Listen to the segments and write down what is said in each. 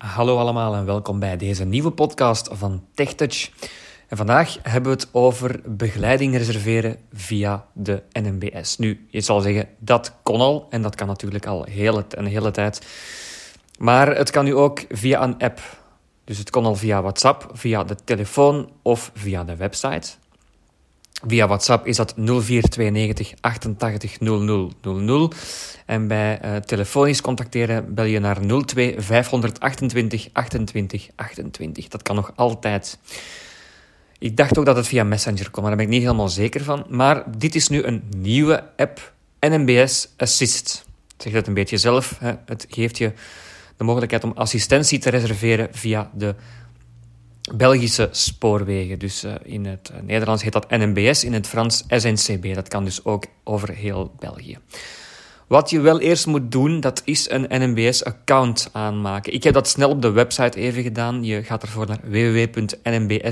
Hallo allemaal en welkom bij deze nieuwe podcast van TechTouch. En vandaag hebben we het over begeleiding reserveren via de NMBS. Nu, je zal zeggen, dat kon al en dat kan natuurlijk al hele, een hele tijd. Maar het kan nu ook via een app. Dus het kon al via WhatsApp, via de telefoon of via de website. Via WhatsApp is dat 0492 88 0000. En bij uh, telefonisch contacteren bel je naar 02 528 28 28. Dat kan nog altijd. Ik dacht ook dat het via Messenger kon, maar daar ben ik niet helemaal zeker van. Maar dit is nu een nieuwe app, NMBS Assist. Zeg dat een beetje zelf. Hè. Het geeft je de mogelijkheid om assistentie te reserveren via de Belgische spoorwegen. Dus uh, in het uh, Nederlands heet dat NMBS, in het Frans SNCB. Dat kan dus ook over heel België. Wat je wel eerst moet doen, dat is een NMBS-account aanmaken. Ik heb dat snel op de website even gedaan. Je gaat ervoor naar www.nmbs.be.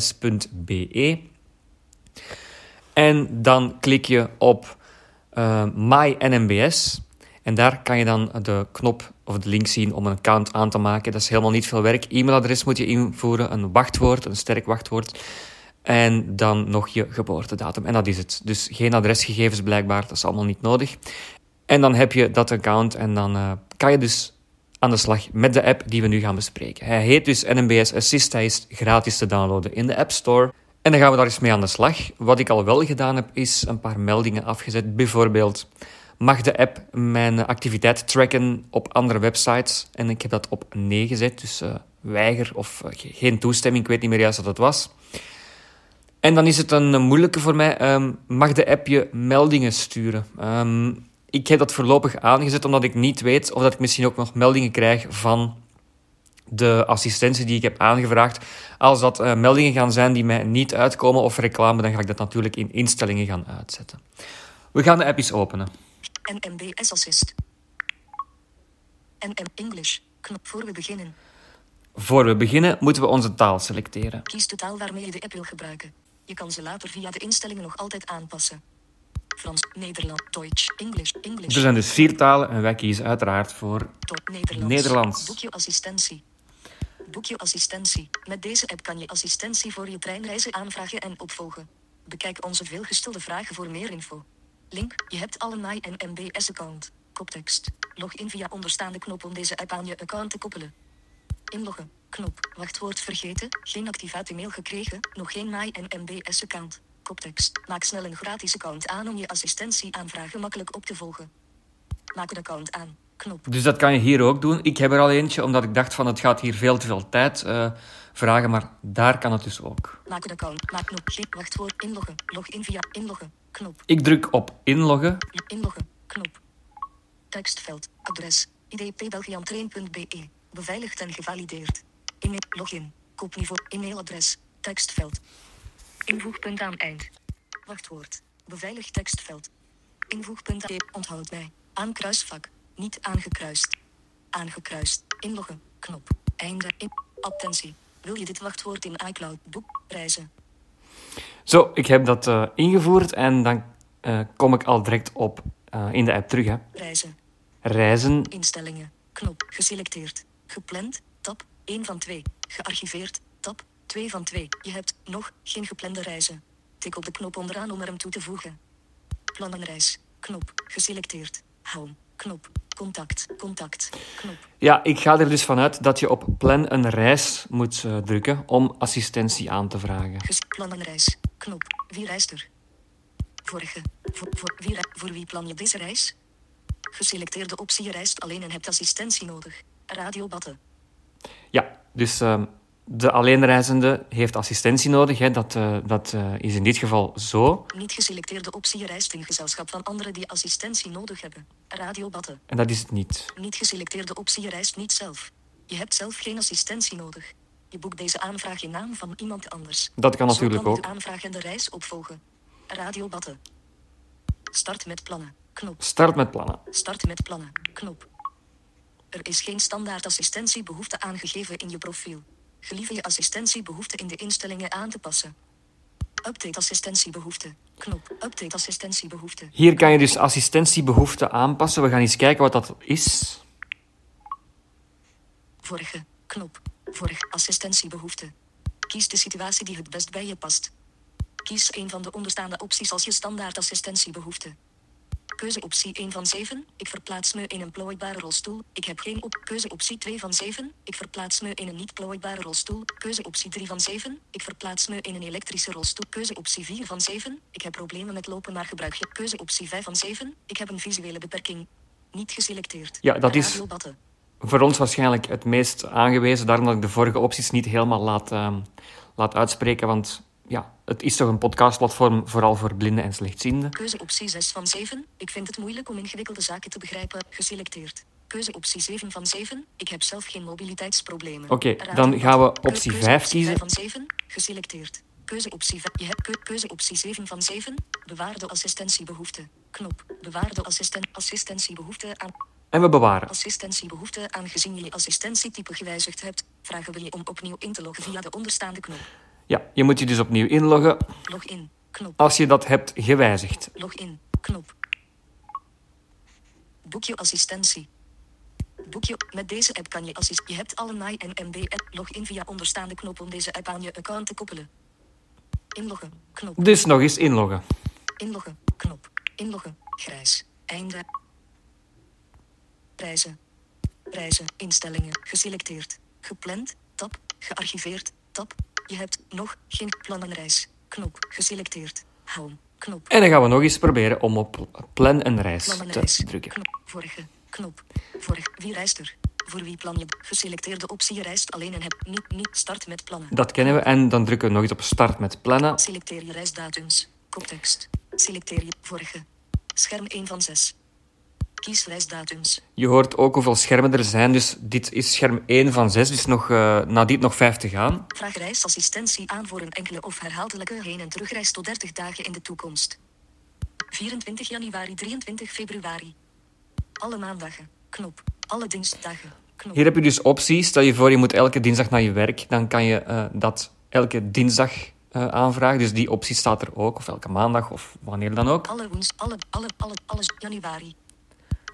En dan klik je op uh, My NMBS. En daar kan je dan de knop of de link zien om een account aan te maken. Dat is helemaal niet veel werk. E-mailadres moet je invoeren, een wachtwoord, een sterk wachtwoord. En dan nog je geboortedatum. En dat is het. Dus geen adresgegevens blijkbaar, dat is allemaal niet nodig. En dan heb je dat account en dan uh, kan je dus aan de slag met de app die we nu gaan bespreken. Hij heet dus NMBS Assist, hij is gratis te downloaden in de App Store. En dan gaan we daar eens mee aan de slag. Wat ik al wel gedaan heb, is een paar meldingen afgezet. Bijvoorbeeld, mag de app mijn activiteit tracken op andere websites? En ik heb dat op nee gezet, dus uh, weiger of uh, geen toestemming, ik weet niet meer juist wat het was. En dan is het een moeilijke voor mij. Um, mag de app je meldingen sturen? Um, ik heb dat voorlopig aangezet omdat ik niet weet of dat ik misschien ook nog meldingen krijg van de assistentie die ik heb aangevraagd. Als dat uh, meldingen gaan zijn die mij niet uitkomen of reclame, dan ga ik dat natuurlijk in instellingen gaan uitzetten. We gaan de app eens openen. NMBS Assist. NM English. Knop voor we beginnen. Voor we beginnen moeten we onze taal selecteren. Kies de taal waarmee je de app wil gebruiken. Je kan ze later via de instellingen nog altijd aanpassen. Frans, Nederland, Duits, English, English. Er zijn dus vier talen en wij kiezen uiteraard voor Nederlands. Nederlands. Boek je assistentie. Boek je assistentie. Met deze app kan je assistentie voor je treinreizen aanvragen en opvolgen. Bekijk onze veelgestelde vragen voor meer info. Link, je hebt al een en MBS-account. Koptekst. Log in via onderstaande knop om deze app aan je account te koppelen. Inloggen. Knop. Wachtwoord vergeten. Geen activatie-mail gekregen. Nog geen My en MBS-account. Koptekst. Maak snel een gratis account aan om je assistentie-aanvragen gemakkelijk op te volgen. Maak een account aan. Knop. Dus dat kan je hier ook doen. Ik heb er al eentje, omdat ik dacht van het gaat hier veel te veel tijd uh, vragen, maar daar kan het dus ook. Maak een account. Maak knop. Geen wachtwoord. Inloggen. Log in via inloggen. Knop. Ik druk op inloggen. Inloggen. Knop. Tekstveld. Adres. idpbelgiantrain.be. Beveiligd en gevalideerd. E-mail. Login. Koopniveau. E-mailadres. Tekstveld. Invoegpunt aan eind. Wachtwoord. Beveiligd tekstveld. Invoegpunt aan. Onthoud mij. Aankruisvak. Niet aangekruist. Aangekruist. Inloggen. Knop. Einde. In. Attentie. Wil je dit wachtwoord in iCloud boek reizen? Zo, ik heb dat uh, ingevoerd en dan uh, kom ik al direct op uh, in de app terug. Hè. Reizen. Reizen. Instellingen. Knop. Geselecteerd. Gepland. Tab. 1 van 2. Gearchiveerd. Tab. 2 van 2. Je hebt nog geen geplande reizen. Tik op de knop onderaan om er hem toe te voegen. Plannenreis. Knop. Geselecteerd. Home. Knop. Contact. Contact. Knop. Ja, ik ga er dus vanuit dat je op plan een reis moet uh, drukken om assistentie aan te vragen. Ges plannenreis. Knop. Wie reist er? Vorige. Voor, voor, wie voor wie plan je deze reis? Geselecteerde optie je reist alleen en hebt assistentie nodig. Radio Batten. Ja, dus uh, de alleenreizende heeft assistentie nodig. Hè. Dat, uh, dat uh, is in dit geval zo. Niet geselecteerde optie reist in gezelschap van anderen die assistentie nodig hebben. Radio Batten. En dat is het niet. Niet geselecteerde optie reist niet zelf. Je hebt zelf geen assistentie nodig. Je boekt deze aanvraag in naam van iemand anders. Dat kan natuurlijk kan ook. de aanvraag en de reis opvolgen. Radio Batten. Start met plannen. Knop. Start met plannen. Start met plannen. Knop. Er is geen standaard assistentiebehoefte aangegeven in je profiel. Gelieve je assistentiebehoefte in de instellingen aan te passen. Update assistentiebehoefte. Knop. Update assistentiebehoefte. Hier kan je dus assistentiebehoeften aanpassen. We gaan eens kijken wat dat is. Vorige. Knop. Vorig. Assistentiebehoefte. Kies de situatie die het best bij je past. Kies een van de onderstaande opties als je standaard assistentiebehoefte. Keuzeoptie 1 van 7. Ik verplaats me in een plooibare rolstoel. Ik heb geen op. Keuzeoptie 2 van 7. Ik verplaats me in een niet plooibare rolstoel. Keuzeoptie 3 van 7. Ik verplaats me in een elektrische rolstoel. Keuzeoptie 4 van 7. Ik heb problemen met lopen, maar gebruik je. Keuzeoptie 5 van 7. Ik heb een visuele beperking. Niet geselecteerd. Ja, dat is-. Voor ons waarschijnlijk het meest aangewezen, daarom dat ik de vorige opties niet helemaal laat, ehm, laat uitspreken, want ja, het is toch een podcastplatform vooral voor blinden en slechtzienden. Keuzeoptie 6 van 7. Ik vind het moeilijk om ingewikkelde zaken te begrijpen. Geselecteerd. Keuzeoptie 7 van 7. Ik heb zelf geen mobiliteitsproblemen. Oké, dan gaan we optie keuzeoptie 5 kiezen. 5 van 7. Geselecteerd. Keuzeoptie 5. Je hebt keu- keuzeoptie 7 van 7. Bewaar de assistentiebehoefte. Knop. Bewaar de assistent assistentiebehoefte aan. En we bewaren. Assistentiebehoefte aangezien je je assistentietype gewijzigd hebt, vragen we je om opnieuw in te loggen via de onderstaande knop. Ja, je moet je dus opnieuw inloggen Login. Knop. als je dat hebt gewijzigd. Login. Knop. Boek je assistentie. Boek je. Met deze app kan je assist. Je hebt alle MY en MB app. Log in via onderstaande knop om deze app aan je account te koppelen. Inloggen. Knop. Dus nog eens inloggen. Inloggen. Knop. Inloggen. Grijs. Einde. Prijzen. Prijzen. Instellingen. Geselecteerd. Gepland. Tab. Gearchiveerd. Tab. Je hebt nog geen plannenreis. Knop. Geselecteerd. Home. Knop. En dan gaan we nog eens proberen om op plan en reis Plannenreis. te drukken. Knop. Vorige. Knop. Vorig. Wie reist er? Voor wie plan je? Geselecteerde optie reist alleen en hebt niet, niet start met plannen. Dat kennen we en dan drukken we nog eens op start met plannen. Selecteer je reisdatums. Koptekst. Selecteer je vorige. Scherm 1 van 6. Kies reisdatums. Je hoort ook hoeveel schermen er zijn, dus dit is scherm 1 van 6, dus nog, eh na dit nog 5 te gaan. Vraag reisassistentie aan voor een enkele of herhaaldelijke heen- en terugreis tot 30 dagen in de toekomst. 24 januari, 23 februari. Alle maandagen. Knop. Alle dinsdagen. Knop. Hier heb je dus opties. Stel je voor, je moet elke dinsdag naar je werk. Dan kan je eh, dat elke dinsdag eh, aanvragen. Dus die optie staat er ook. Of elke maandag, of wanneer dan ook. Alle woens, alle, alle, alle, alles januari.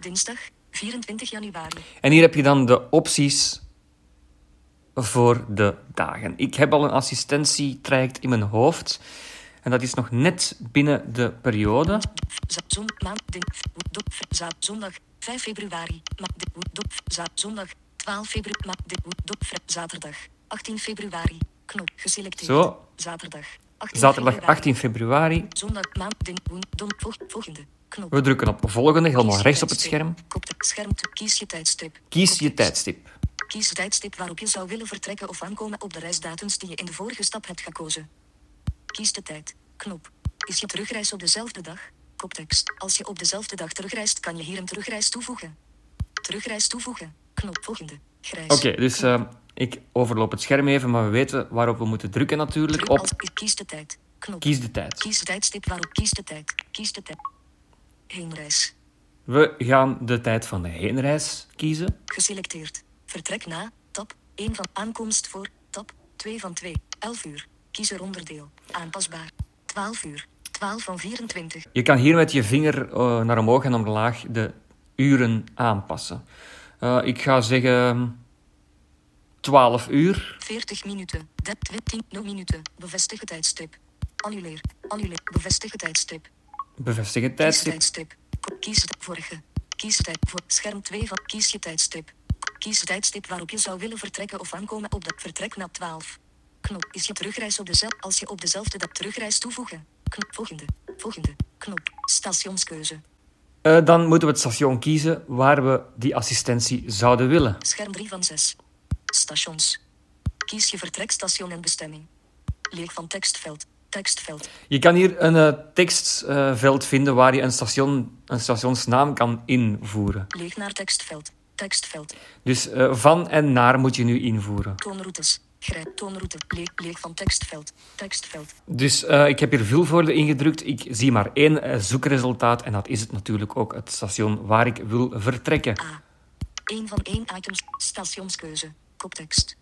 Dinsdag, 24 januari. En hier heb je dan de opties voor de dagen. Ik heb al een assistentietraject in mijn hoofd. En dat is nog net binnen de periode. Zondag, 5 februari. Zondag, 12 februari. Zaterdag, 18 februari. Knop, geselecteerd. Zo. Zaterdag, 18 Zaterdag februari. 18 februari. Zondag, volgende. Knop. We drukken op volgende, helemaal rechts op het scherm. Scherm kies je tijdstip. Kies je tijdstip. Kies het tijdstip waarop je zou willen vertrekken of aankomen op de reisdatums die je in de vorige stap hebt gekozen. Kies de tijd. Knop. Is je terugreis op dezelfde dag? Koptekst. Als je op dezelfde dag terugreist, kan je hier een terugreis toevoegen. Terugreis toevoegen. Knop volgende. Grijs. Oké, dus ik overloop het scherm even, maar we weten waarop we moeten drukken natuurlijk. Op kies de tijd. Knop. kies de tijd. Kies het tijdstip waarop kies de tijd. Kies de tijd. Heenreis. We gaan de tijd van de heenreis kiezen. Geselecteerd. Vertrek na. Tab. 1 van aankomst voor. Tab. 2 van 2. 11 uur. Kies er onderdeel. Aanpasbaar. 12 uur. 12 van 24. Je kan hier met je vinger eh, naar omhoog en omlaag de uren aanpassen. Eh, ik ga zeggen 12 uur. 40 minuten. Dat 10 0 minuten. Bevestig het tijdstip. Annuleer. Annuleer. Bevestig het tijdstip. Bevestig het Kies het tijdstip. tijdstip. Kies het vorige. Kies het tijd voor scherm 2 van kies je tijdstip. Kies het tijdstip waarop je zou willen vertrekken of aankomen op de vertrek na 12. Knop is je terugreis op dezelfde als je op dezelfde dag terugreis toevoegen. Knop volgende. Volgende. Knop. Stationskeuze. Eh, dan moeten we het station kiezen waar we die assistentie zouden willen. Scherm 3 van 6. Stations. Kies je vertrekstation en bestemming. Leeg van tekstveld. Tekstveld. Je kan hier een eh, tekstveld vinden waar je een, station, een stationsnaam kan invoeren. Leeg naar tekstveld. Tekstveld. Dus eh, van en naar moet je nu invoeren. Toonroutes. Grijp. Toonroute. Leeg, leeg van tekstveld. Tekstveld. Dus eh, ik heb hier vulvoorde ingedrukt. Ik zie maar één eh, zoekresultaat en dat is het natuurlijk ook het station waar ik wil vertrekken. A. 1 van 1 items. Stationskeuze. Koptekst.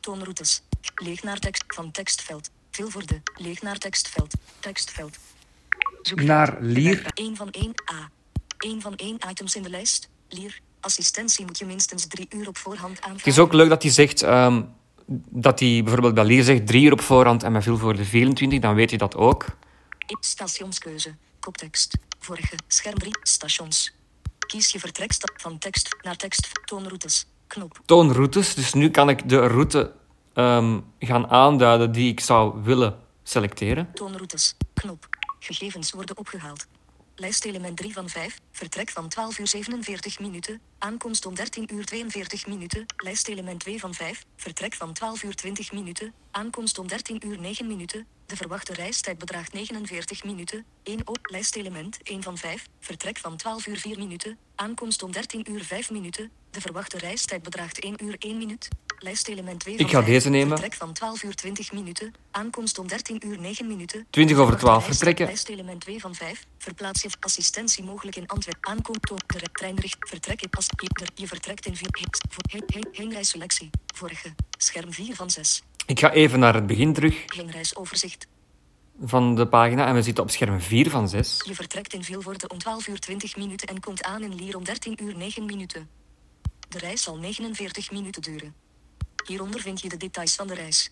Toonroutes. Leeg naar tekst van tekstveld. Vilvoorde. Leeg naar tekstveld. Tekstveld. Zoek Naar Lier. 1 van 1 A. 1 van 1 items in de lijst. Lier. Assistentie moet je minstens drie uur op voorhand aanvragen. Het is ook leuk dat hij zegt ehm, dat hij bijvoorbeeld bij Lier zegt drie uur op voorhand en bij veel voor de 24, dan weet je dat ook. Stationskeuze. Koptekst. Vorige. Scherm 3. Stations. Kies je vertrekstap van tekst naar tekst. Toonroutes. Knop. Toonroutes, dus nu kan ik de route ehm, gaan aanduiden die ik zou willen selecteren. Toonroutes. Knop. Gegevens worden opgehaald. Lijstelement 3 van 5. Vertrek van 12 uur 47 minuten. Aankomst om 13 uur 42 minuten. Lijstelement 2 van 5. Vertrek van 12 uur 20 minuten. Aankomst om 13 uur 9 minuten. De verwachte reistijd bedraagt 49 minuten. 1 op lijstelement 1 van 5. Vertrek van 12 uur 4 minuten. Aankomst om 13 uur 5 minuten. De verwachte reistijd bedraagt 1 uur 1 minuut. Lijstelement 2 van Ik ga 5. deze nemen. Vertrek van 12 uur 20 minuten. Aankomst om 13 uur 9 minuten. 20 over 12 Verwachte vertrekken. Lijstelement 2 van 5. Verplaats je assistentie mogelijk in Antwerpen. Aankomt door de re- treinricht. Vertrek in as. Je, vertrekt in vier. He, voor, heen, heen, heenreisselectie. Vorige. Scherm 4 van 6. Ik ga even naar het begin terug Heenreisoverzicht. van de pagina en we zitten op scherm 4 van 6. Je vertrekt in Vilvoorde om 12 uur 20 minuten en komt aan in Lier om 13 uur 9 minuten. De reis zal 49 minuten duren. Hieronder vind je de details van de reis.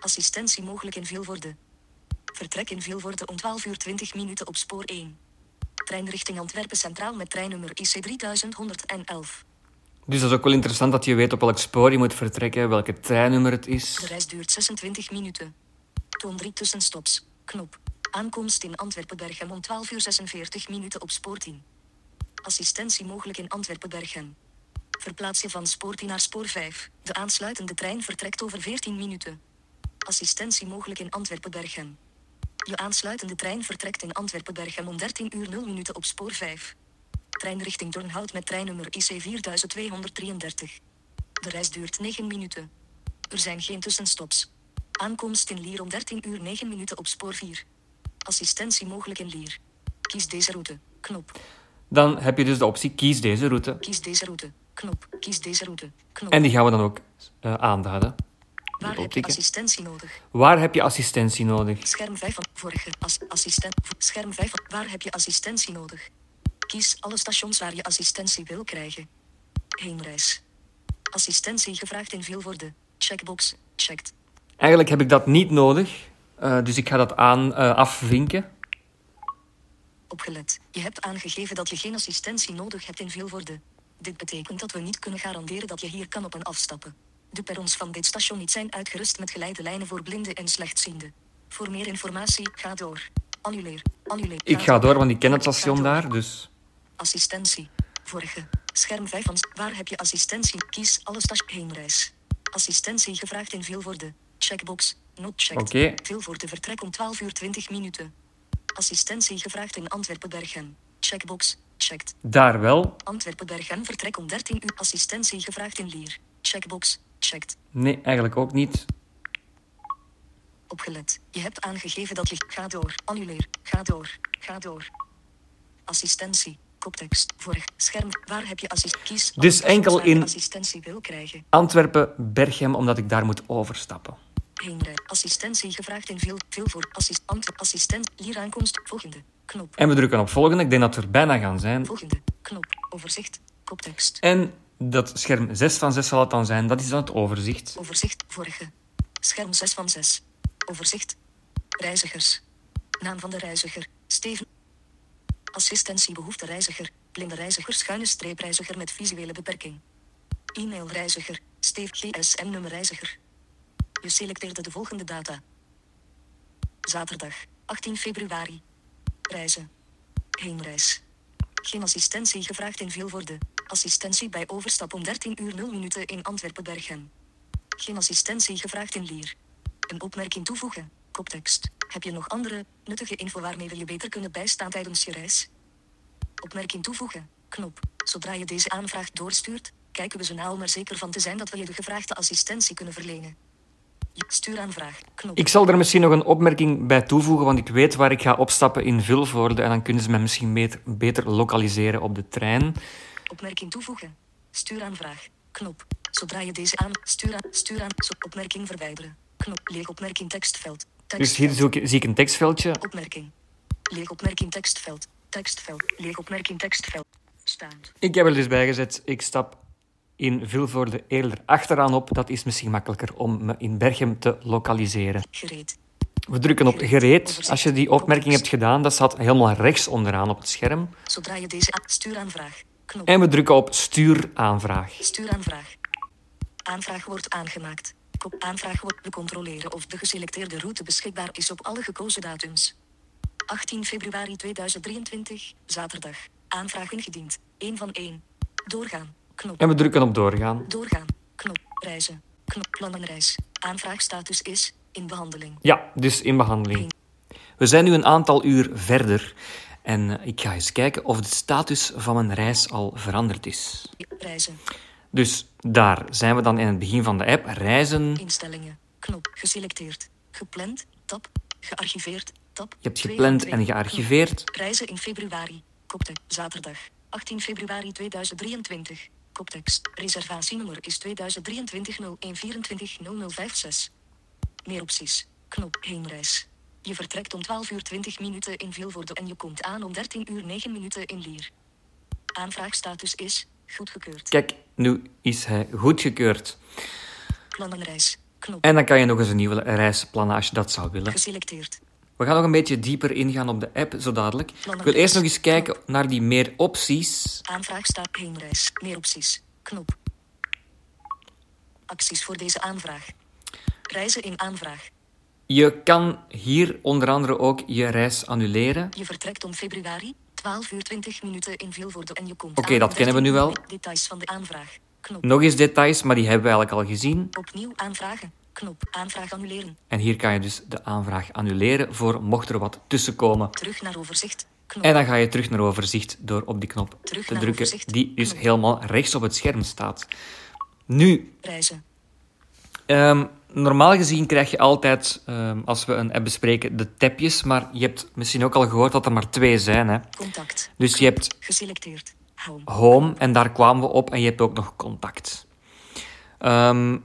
Assistentie mogelijk in Vilvoorde. Vertrek in Vilvoorde om 12 uur 20 minuten op spoor 1. Trein richting Antwerpen Centraal met treinnummer IC 3111. Dus dat is ook wel interessant dat je weet op welk spoor je moet vertrekken, welke treinnummer het De is. reis duurt 26 minuten. Toon 3 tussenstops. Knop. Aankomst in Antwerpen-Berchem om 12 uur 46 minuten op spoor 10. Assistentie mogelijk in Antwerpen-Berchem. Verplaats je van spoor 10 naar spoor 5. De aansluitende trein vertrekt over 14 minuten. Assistentie mogelijk in Antwerpen-Berchem. Je aansluitende trein vertrekt in Antwerpen-Berchem om 13 uur 0 minuten op spoor 5. Trein richting Dornhout met treinnummer IC 4233. De reis duurt 9 minuten. Er zijn geen tussenstops. Aankomst in Lier om 13 uur 9 minuten op spoor 4. Assistentie mogelijk in Lier. Kies deze route. Knop. Dan heb je dus de optie kies deze route. Kies deze route. Knop. Kies deze route. Knop. En die gaan we dan ook eh, aanduiden. Waar heb je assistentie nodig? Waar heb je assistentie nodig? Scherm 5 van vorige. As, assistent. Scherm 5 van waar heb je assistentie nodig? Kies alle stations waar je assistentie wil krijgen. Heenreis. Assistentie gevraagd in Vilvoorde. Checkbox. Checked. Eigenlijk heb ik dat niet nodig, eh, dus ik ga dat aan eh, afvinken. Opgelet. Je hebt aangegeven dat je geen assistentie nodig hebt in Vilvoorde. Dit betekent dat we niet kunnen garanderen dat je hier kan op en afstappen. De perrons van dit station niet zijn uitgerust met geleidelijnen voor blinden en slechtzienden. Voor meer informatie, ga door. Annuleer. Annuleer. Ik ga door, want ik ken het station daar, dus... Assistentie. Vorige. Scherm 5 van... Waar heb je assistentie? Kies alle station heenreis. Assistentie gevraagd in Vilvoorde. Checkbox. Not checked. Oké. Vilvoorde vertrek om 12 uur 20 minuten. Assistentie gevraagd in Antwerpen-Berchem. Checkbox. Checked. Daar wel. Antwerpen-Berchem vertrek om 13 uur. Assistentie gevraagd in Lier. Checkbox. Checked. Nee, eigenlijk ook niet. Opgelet. Je hebt aangegeven dat je... Ga door. Annuleer. Ga door. Ga door. Assistentie. Koptekst. Vorig. Scherm. Waar heb je assist... Kies... Dus enkel in- assistentie wil krijgen. Antwerpen, Berchem, omdat ik daar moet overstappen. Heenrij. Assistentie gevraagd in veel... Veel voor... Assist... Assistent. Lier aankomst. Volgende. Knop. En we drukken op volgende. Ik denk dat we er bijna gaan zijn. Volgende. Knop. Overzicht. Koptekst. En dat scherm 6 van 6 zal het dan zijn. Dat is dan het overzicht. Overzicht. Vorige. Scherm 6 van 6. Overzicht. Reizigers. Naam van de reiziger. Steven. Assistentie behoefte reiziger. Blinde reiziger. Schuine streep reiziger met visuele beperking. E-mail reiziger. Steve GSM nummer reiziger. Je selecteerde de volgende data. Zaterdag. 18 februari. Reizen. Heenreis. Geen assistentie gevraagd in Vilvoorde. Assistentie bij overstap om 13 uur 0 minuten in Antwerpen-Berchem. Geen assistentie gevraagd in Lier. Een opmerking toevoegen. Koptekst. Heb je nog andere, nuttige info waarmee we je beter kunnen bijstaan tijdens je reis? Opmerking toevoegen. Knop. Zodra je deze aanvraag doorstuurt, kijken we ze na om er zeker van te zijn dat we je de gevraagde assistentie kunnen verlenen. Stuuraanvraag. Knop. Ik zal er misschien nog een opmerking bij toevoegen, want ik weet waar ik ga opstappen in Vilvoorde. En dan kunnen ze mij misschien beter, beter lokaliseren op de trein. Opmerking toevoegen. Stuuraanvraag. Knop. Zodra je deze aan... Stuur aan... Stuur aan... Opmerking verwijderen. Knop. Leeg opmerking tekstveld. Dus hier zie ik een tekstveldje. Opmerking. Leeg opmerking tekstveld. Tekstveld. Leeg opmerking tekstveld. Staand. Ik heb er dus bijgezet, ik stap in Vilvoorde eerder achteraan op. Dat is misschien makkelijker om me in Berchem te lokaliseren. Gereed. We drukken op gereed. Als je die opmerking hebt gedaan, dat staat helemaal rechts onderaan op het scherm. Zodra je deze stuuraanvraag. Knop. En we drukken op stuuraanvraag. Stuuraanvraag. Aanvraag wordt aangemaakt. Kop aanvraag wordt we controleren of de geselecteerde route beschikbaar is op alle gekozen datums. 18 februari 2023, zaterdag. Aanvraag ingediend. 1 van 1. Doorgaan. Knop. En we drukken op doorgaan. Doorgaan. Knop. Reizen. Knop. Plannenreis. Aanvraagstatus is in behandeling. Ja, dus in behandeling. We zijn nu een aantal uur verder. En eh, ik ga eens kijken of de status van mijn reis al veranderd is. Reizen. Dus daar zijn we dan in het begin van de app. Reizen. Instellingen. Knop. Geselecteerd. Gepland. Tab. Gearchiveerd. Tab. Je hebt gepland en gearchiveerd. Reizen in februari. Koptekst. Zaterdag. 18 februari 2023. Koptekst. Reservatienummer is 2023 0124 0056. Meer opties. Knop. Heenreis. Je vertrekt om 12 uur 20 minuten in Vilvoorde en je komt aan om 13 uur 9 minuten in Lier. Aanvraagstatus is goedgekeurd. Kijk, nu is hij goedgekeurd. Plannenreis. Knop. En dan kan je nog eens een nieuwe reis plannen als je dat zou willen. Geselecteerd. We gaan nog een beetje dieper ingaan op de app, zo dadelijk. Ik wil eerst nog eens kijken naar die meer opties. Aanvraag staat heenreis. Meer opties. Knop. Acties voor deze aanvraag. Reizen in aanvraag. Je kan hier onder andere ook je reis annuleren. Je vertrekt om februari. 12 uur 20 minuten in Vilvoorde en je komt Oké, dat kennen we nu 13 wel. Details van de aanvraag. Knop. Nog eens details, maar die hebben we eigenlijk al gezien. Opnieuw aanvragen. Knop. Aanvraag annuleren. En hier kan je dus de aanvraag annuleren voor mocht er wat tussenkomen. Terug naar overzicht. Knop. En dan ga je terug naar overzicht door op die knop Terug te drukken, overzicht. die dus Knop. helemaal rechts op het scherm staat. Nu, Reizen. Normaal gezien krijg je altijd, ehm, als we een app bespreken, de tapjes. Maar je hebt misschien ook al gehoord dat er maar twee zijn. Hè? Contact. Dus je hebt Geselecteerd. Home. home en daar kwamen we op. En je hebt ook nog contact. Ehm,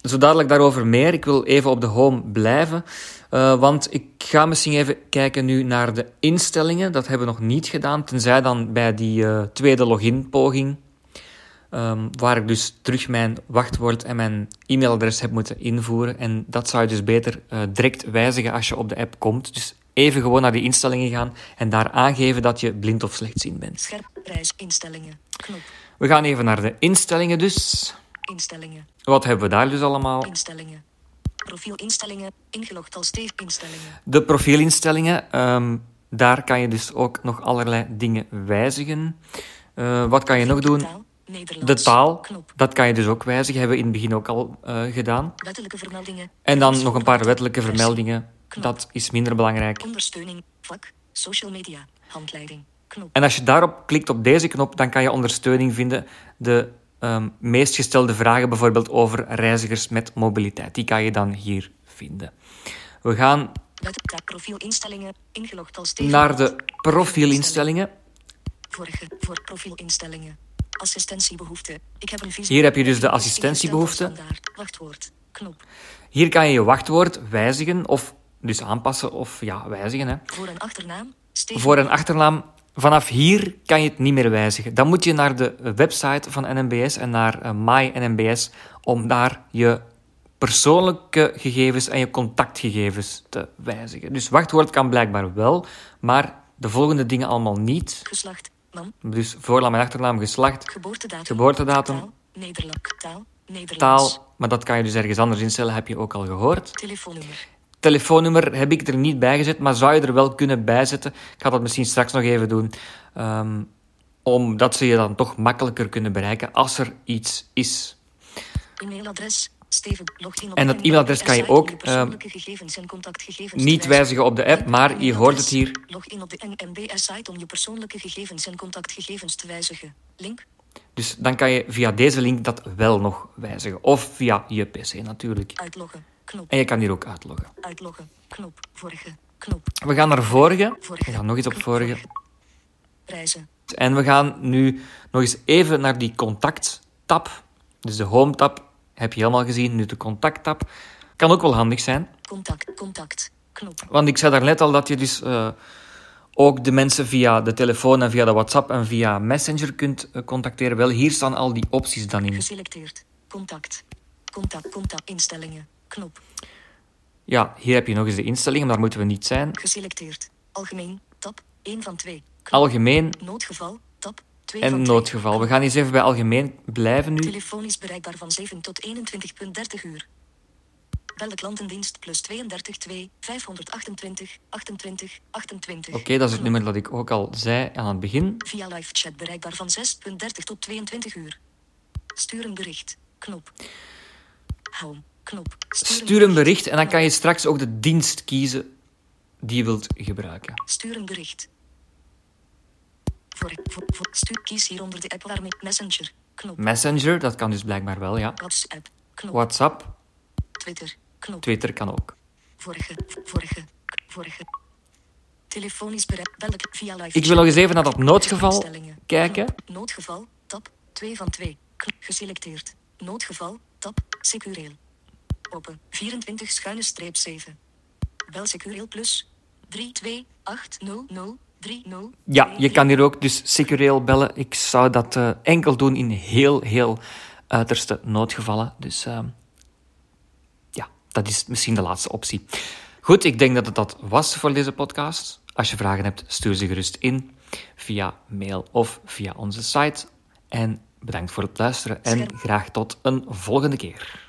zo dadelijk daarover meer. Ik wil even op de home blijven. eh, want ik ga misschien even kijken nu naar de instellingen. Dat hebben we nog niet gedaan. Tenzij dan bij die eh, tweede login-poging. Ehm, waar ik dus terug mijn wachtwoord en mijn e-mailadres heb moeten invoeren. En dat zou je dus beter eh, direct wijzigen als je op de app komt. Dus even gewoon naar die instellingen gaan en daar aangeven dat je blind of slechtziend bent. Scherp. Reis. Instellingen. Knop. We gaan even naar de instellingen dus. Instellingen. Wat hebben we daar dus allemaal? Instellingen. Profielinstellingen. Ingelogd als Steve instellingen. De profielinstellingen. ehm, daar kan je dus ook nog allerlei dingen wijzigen. Eh, wat kan je nog doen? De taal. Knop. Dat kan je dus ook wijzigen. Hebben we in het begin ook al eh, gedaan. Wettelijke vermeldingen. En dan nog een paar wettelijke vermeldingen. Knop. Dat is minder belangrijk. Ondersteuning. Vak. Social media. Handleiding. Knop. En als je daarop klikt op deze knop, dan kan je ondersteuning vinden. De ehm, meest gestelde vragen, bijvoorbeeld over reizigers met mobiliteit, die kan je dan hier vinden. We gaan Profielinstellingen. Ingelogd als naar de profielinstellingen. Vorige. Voor profielinstellingen. Assistentiebehoeften. Ik heb een visie. Hier heb je dus de standaard. Wachtwoord. Knop. Hier kan je je wachtwoord wijzigen, of dus aanpassen of ja, wijzigen. Hè. Voor een achternaam. Steven. Voor een achternaam, vanaf hier kan je het niet meer wijzigen. Dan moet je naar de website van NMBS en naar eh, My NMBS om daar je persoonlijke gegevens en je contactgegevens te wijzigen. Dus wachtwoord kan blijkbaar wel, maar de volgende dingen allemaal niet. Geslacht. Man. Dus voornaam en achternaam, geslacht, Geboortedatum. Geboortedatum. Taal. Nederland. Taal. Nederlands. taal, maar dat kan je dus ergens anders instellen, heb je ook al gehoord. Telefoonnummer. Telefoonnummer heb ik er niet bij gezet, maar zou je er wel kunnen bijzetten. Ik ga dat misschien straks nog even doen. ehm, omdat ze je dan toch makkelijker kunnen bereiken als er iets is. E-mailadres. Steven. En dat e-mailadres kan je ook, te Niet wijzigen op de app, maar je hoort het hier. Login op de NMBS-site om je persoonlijke gegevens en contactgegevens te wijzigen. Link. Dus dan kan je via deze link dat wel nog wijzigen. Of via je PC natuurlijk. Uitloggen. Knop. En je kan hier ook uitloggen. Uitloggen. Knop. Vorige. Knop. We gaan naar vorige. Vorige. We gaan nog eens op vorige. Reizen. En we gaan nu nog eens even naar die contact-tab. Dus de home-tab heb je helemaal gezien. Nu de contact-tab. Kan ook wel handig zijn. Contact. Contact. Knop. Want ik zei daarnet al dat je dus eh, ook de mensen via de telefoon en via de WhatsApp en via Messenger kunt eh, contacteren. Wel, hier staan al die opties dan in. Geselecteerd. Contact. Contact. Contact. Instellingen. Knop. Ja, hier heb je nog eens de instellingen, daar moeten we niet zijn. Geselecteerd. Algemeen. Tab. 1 van 2. Knop. Algemeen Noodgeval. Tab. 2 en van 2. noodgeval. We gaan eens even bij algemeen blijven nu. Telefonisch bereikbaar van 7 tot 21.30 uur. Bel de klantendienst plus 32 2 528 28 28. Oké, dat is het nummer dat ik ook al zei aan het begin. Via live chat bereikbaar van 6.30 tot 22 uur. Stuur een bericht. Knop. Home. Knop. Stuur een bericht en dan kan je straks ook de dienst kiezen die je wilt gebruiken. Stuur een bericht. Voor, voor, voor, stuur, kies hieronder de app waarmee Messenger. Knop. Messenger, dat kan dus blijkbaar wel, ja. WhatsApp. Knop. WhatsApp, Twitter. Knop. Twitter kan ook. Vorige. Vorige. Vorige. Telefonisch bereik. Bel via live Ik wil nog eens even naar dat noodgeval kijken. Knop. Noodgeval. Tab. 2 van 2. Geselecteerd. Noodgeval. Tab. Secureel. Open. 24 schuine streep 7. Bel Secureel plus. 3280030. Ja, je kan hier ook dus secureel bellen. Ik zou dat eh, enkel doen in heel, heel uiterste noodgevallen. Dus eh, ja, dat is misschien de laatste optie. Goed, ik denk dat het dat was voor deze podcast. Als je vragen hebt, stuur ze gerust in via mail of via onze site. En bedankt voor het luisteren en graag tot een volgende keer.